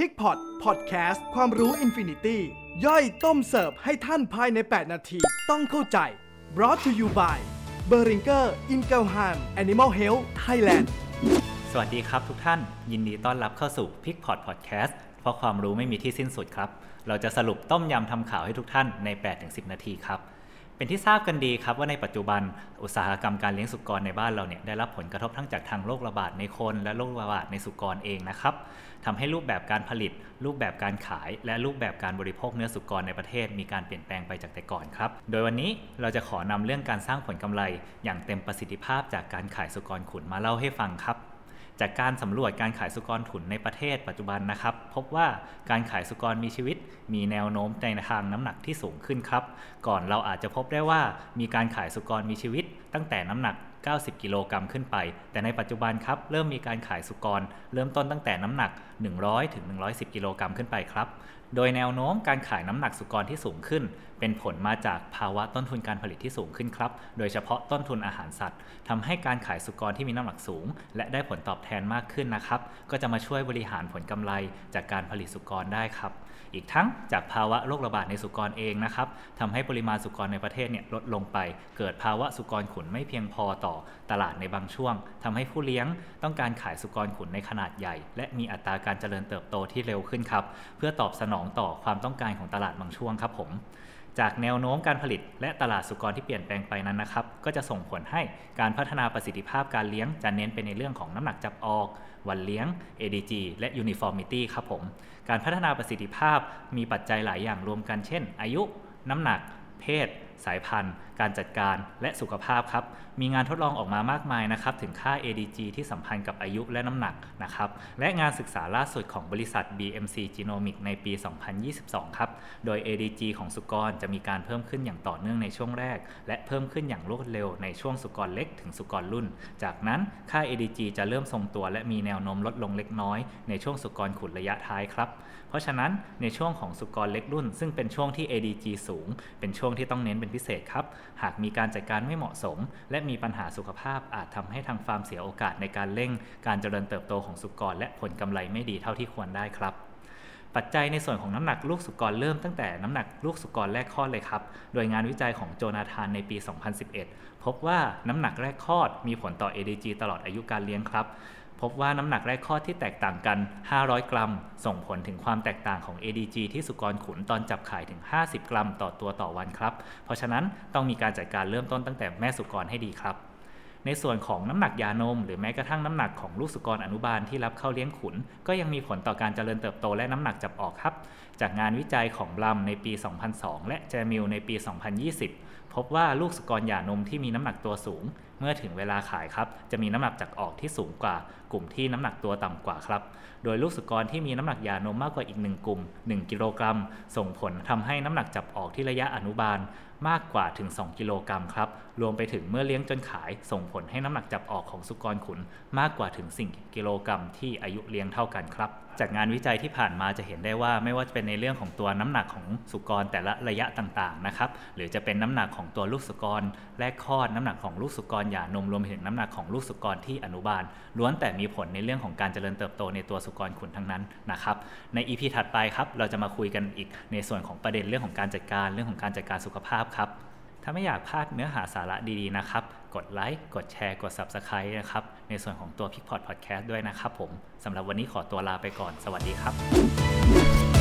PIGPOT Podcast ความรู้ infinity ย่อยต้มเสิร์ฟให้ท่านภายใน 8 นาที ต้องเข้าใจ brought to you by b e r i n g e r i n g e l h a m Animal Health Thailand สวัสดีครับทุกท่าน ยินดีต้อนรับเข้าสู่ PIGPOT Podcast เพราะความรู้ไม่มีที่สิ้นสุดครับ เราจะสรุปต้มยำทำข่าวให้ทุกท่านใน 8-10 นาทีครับ เป็นที่ทราบกันดีครับว่าในปัจจุบันอุตสาหกรรมการเลี้ยงสุกรในบ้านเราเนี่ยได้รับผลกระทบทั้งจากทางโรคระบาดในคน และโรคระบาดในสุกรเองนะครับทำให้รูปแบบการผลิต รูปแบบการขาย และรูปแบบการบริโภคเนื้อสุกรในประเทศ มีการเปลี่ยนแปลงไปจากแต่ก่อนครับ โดยวันนี้เราจะขอนำเรื่องการสร้างผลกำไร อย่างเต็มประสิทธิภาพจากการขายสุกรขุนมาเล่าให้ฟังครับ จากการสำรวจการขายสุกรถุนในประเทศปัจจุบันนะครับ พบว่าการขายสุกรมีชีวิต มีแนวโน้มในทางน้ำหนักที่สูงขึ้นครับ ก่อนเราอาจจะพบได้ว่ามีการขายสุกรมีชีวิต ตั้งแต่น้ำหนัก 90 กิโลกรัมขึ้นไป แต่ในปัจจุบันครับ เริ่มมีการขายสุกร เริ่มต้นตั้งแต่น้ำหนัก 100ถึง110 กิโลกรัมขึ้นไปครับ โดยแนวโน้มการขายน้ำหนักสุกรที่สูงขึ้น เป็นผลมาจากภาวะต้นทุนการผลิตที่สูงขึ้นครับ โดยเฉพาะต้นทุนอาหารสัตว์ทำให้การขายสุกรที่มีน้ำหนักสูง และได้ผลตอบแทนมากขึ้นนะครับ ก็จะมาช่วยบริหารผลกำไรจากการผลิตสุกรได้ครับ อีกทั้งจากภาวะโรคระบาดในสุกรเองนะครับทำให้ปริมาณสุกรในประเทศเนี่ยลดลงไป เกิดภาวะสุกรขุนไม่เพียงพอต่อตลาดในบางช่วงทำให้ผู้เลี้ยงต้องการขายสุกรขุนในขนาดใหญ่ และมีอัตราการเจริญเติบโตที่เร็วขึ้นครับ เพื่อตอบสนองต่อความต้องการของตลาดบางช่วงครับผม จากแนวโน้มการผลิต และตลาดสุกรที่เปลี่ยนแปลงไปนั้นนะครับ ก็จะส่งผลให้การพัฒนาประสิทธิภาพการเลี้ยง จะเน้นไปในเรื่องของน้ำหนักจับออก วันเลี้ยง ADG และ Uniformity ครับผม การพัฒนาประสิทธิภาพมีปัจจัยหลายอย่างรวมกันเช่น อายุ น้ำหนัก เพศ สายพันธุ์ การจัดการและสุขภาพครับ มีงานทดลองออกมามากมายนะครับ ถึงค่า ADG ที่สัมพันธ์กับอายุและน้ำหนักนะครับ และงานศึกษาล่าสุดของบริษัท BMC Genomics ในปี 2022 ครับ โดย ADG ของสุกรจะมีการเพิ่มขึ้นอย่างต่อเนื่องในช่วงแรก และเพิ่มขึ้นอย่างรวดเร็วในช่วงสุกรเล็กถึงสุกรรุ่น จากนั้นค่า ADG จะเริ่มทรงตัว และมีแนวโน้มลดลงเล็กน้อยในช่วงสุกรขุนระยะท้ายครับ เพราะฉะนั้นในช่วงของสุกรเล็กรุ่น ซึ่งเป็นช่วงที่ ADG สูง เป็นช่วงที่ต้องเน้นเป็นพิเศษครับ หากมีการจัดการไม่เหมาะสม และมีปัญหาสุขภาพอาจทำให้ทางฟาร์มเสียโอกาสในการเร่ง การเจริญเติบโตของสุกรและผลกำไรไม่ดีเท่าที่ควรได้ครับ ปัจจัยในส่วนของน้ำหนักลูกสุกรเริ่มตั้งแต่น้ำหนักลูกสุกรแรกคลอดเลยครับ โดยงานวิจัยของโจนาธานในปี 2011 พบว่าน้ำหนักแรกคลอดมีผลต่อ ADG ตลอดอายุการเลี้ยงครับพบว่าน้ำหนักแรกคลอดที่แตกต่างกัน 500 กรัม ส่งผลถึงความแตกต่างของ ADG ที่สุกรขุนตอนจับขายถึง 50 กรัม ต่อตัวต่อวันครับ เพราะฉะนั้นต้องมีการจัดการเริ่มต้นตั้งแต่แม่สุกรให้ดีครับ ในส่วนของน้ำหนักยานม หรือแม้กระทั่งน้ำหนักของลูกสุกรอนุบาลที่รับเข้าเลี้ยงขุน ก็ยังมีผลต่อการเจริญเติบโตและน้ำหนักจับออกครับ จากงานวิจัยของบลัมในปี 2002 และแจมิลในปี 2020 พบว่าลูกสุกรหย่านมที่มีน้ำหนักตัวสูง เมื่อถึงเวลาขายครับจะมีน้ำหนักจับออกที่สูงกว่ากลุ่มที่น้ำหนักตัวต่ำกว่าครับ โดยลูกสุกรที่มีน้ำหนักยานมมากกว่าอีก 1 กลุ่ม 1 กิโลกรัม ส่งผลทำให้น้ำหนักจับออกที่ระยะอนุบาลมากกว่าถึง 2 กิโลกรัมครับ รวมไปถึงเมื่อเลี้ยงจนขายส่งผลให้น้ำหนักจับออกของสุกรขุนมากกว่าถึง 4 กิโลกรัมที่อายุเลี้ยงเท่ากันครับ จากงานวิจัยที่ผ่านมาจะเห็นได้ว่าไม่ว่าจะเป็นในเรื่องของตัวน้ำหนักของสุกรแต่ละระยะต่างๆนะครับ หรือจะเป็นน้ำหนักของตัวลูกสุกรแรกคลอดน้ำหนักของลูกสุกรหย่านมรวมไปถึงน้ำหนักของลูกสุกรที่อนุบาล ล้วนแต่มีผลในเรื่องของการเจริญเติบโตในตัวสุกรขุนทั้งนั้นนะครับใน EP ถัดไปครับเราจะมาคุยกันอีกในส่วนของประเด็นเรื่องของการจัดการเรื่องของการจัดการสุขภาพครับถ้าไม่อยากพลาดเนื้อหาสาระดีๆนะครับ กดไลค์ กดแชร์ กด Subscribe นะครับ ในส่วนของตัว p i c p o t Podcast ด้วยนะครับผม สำหรับวันนี้ขอตัวลาไปก่อน สวัสดีครับ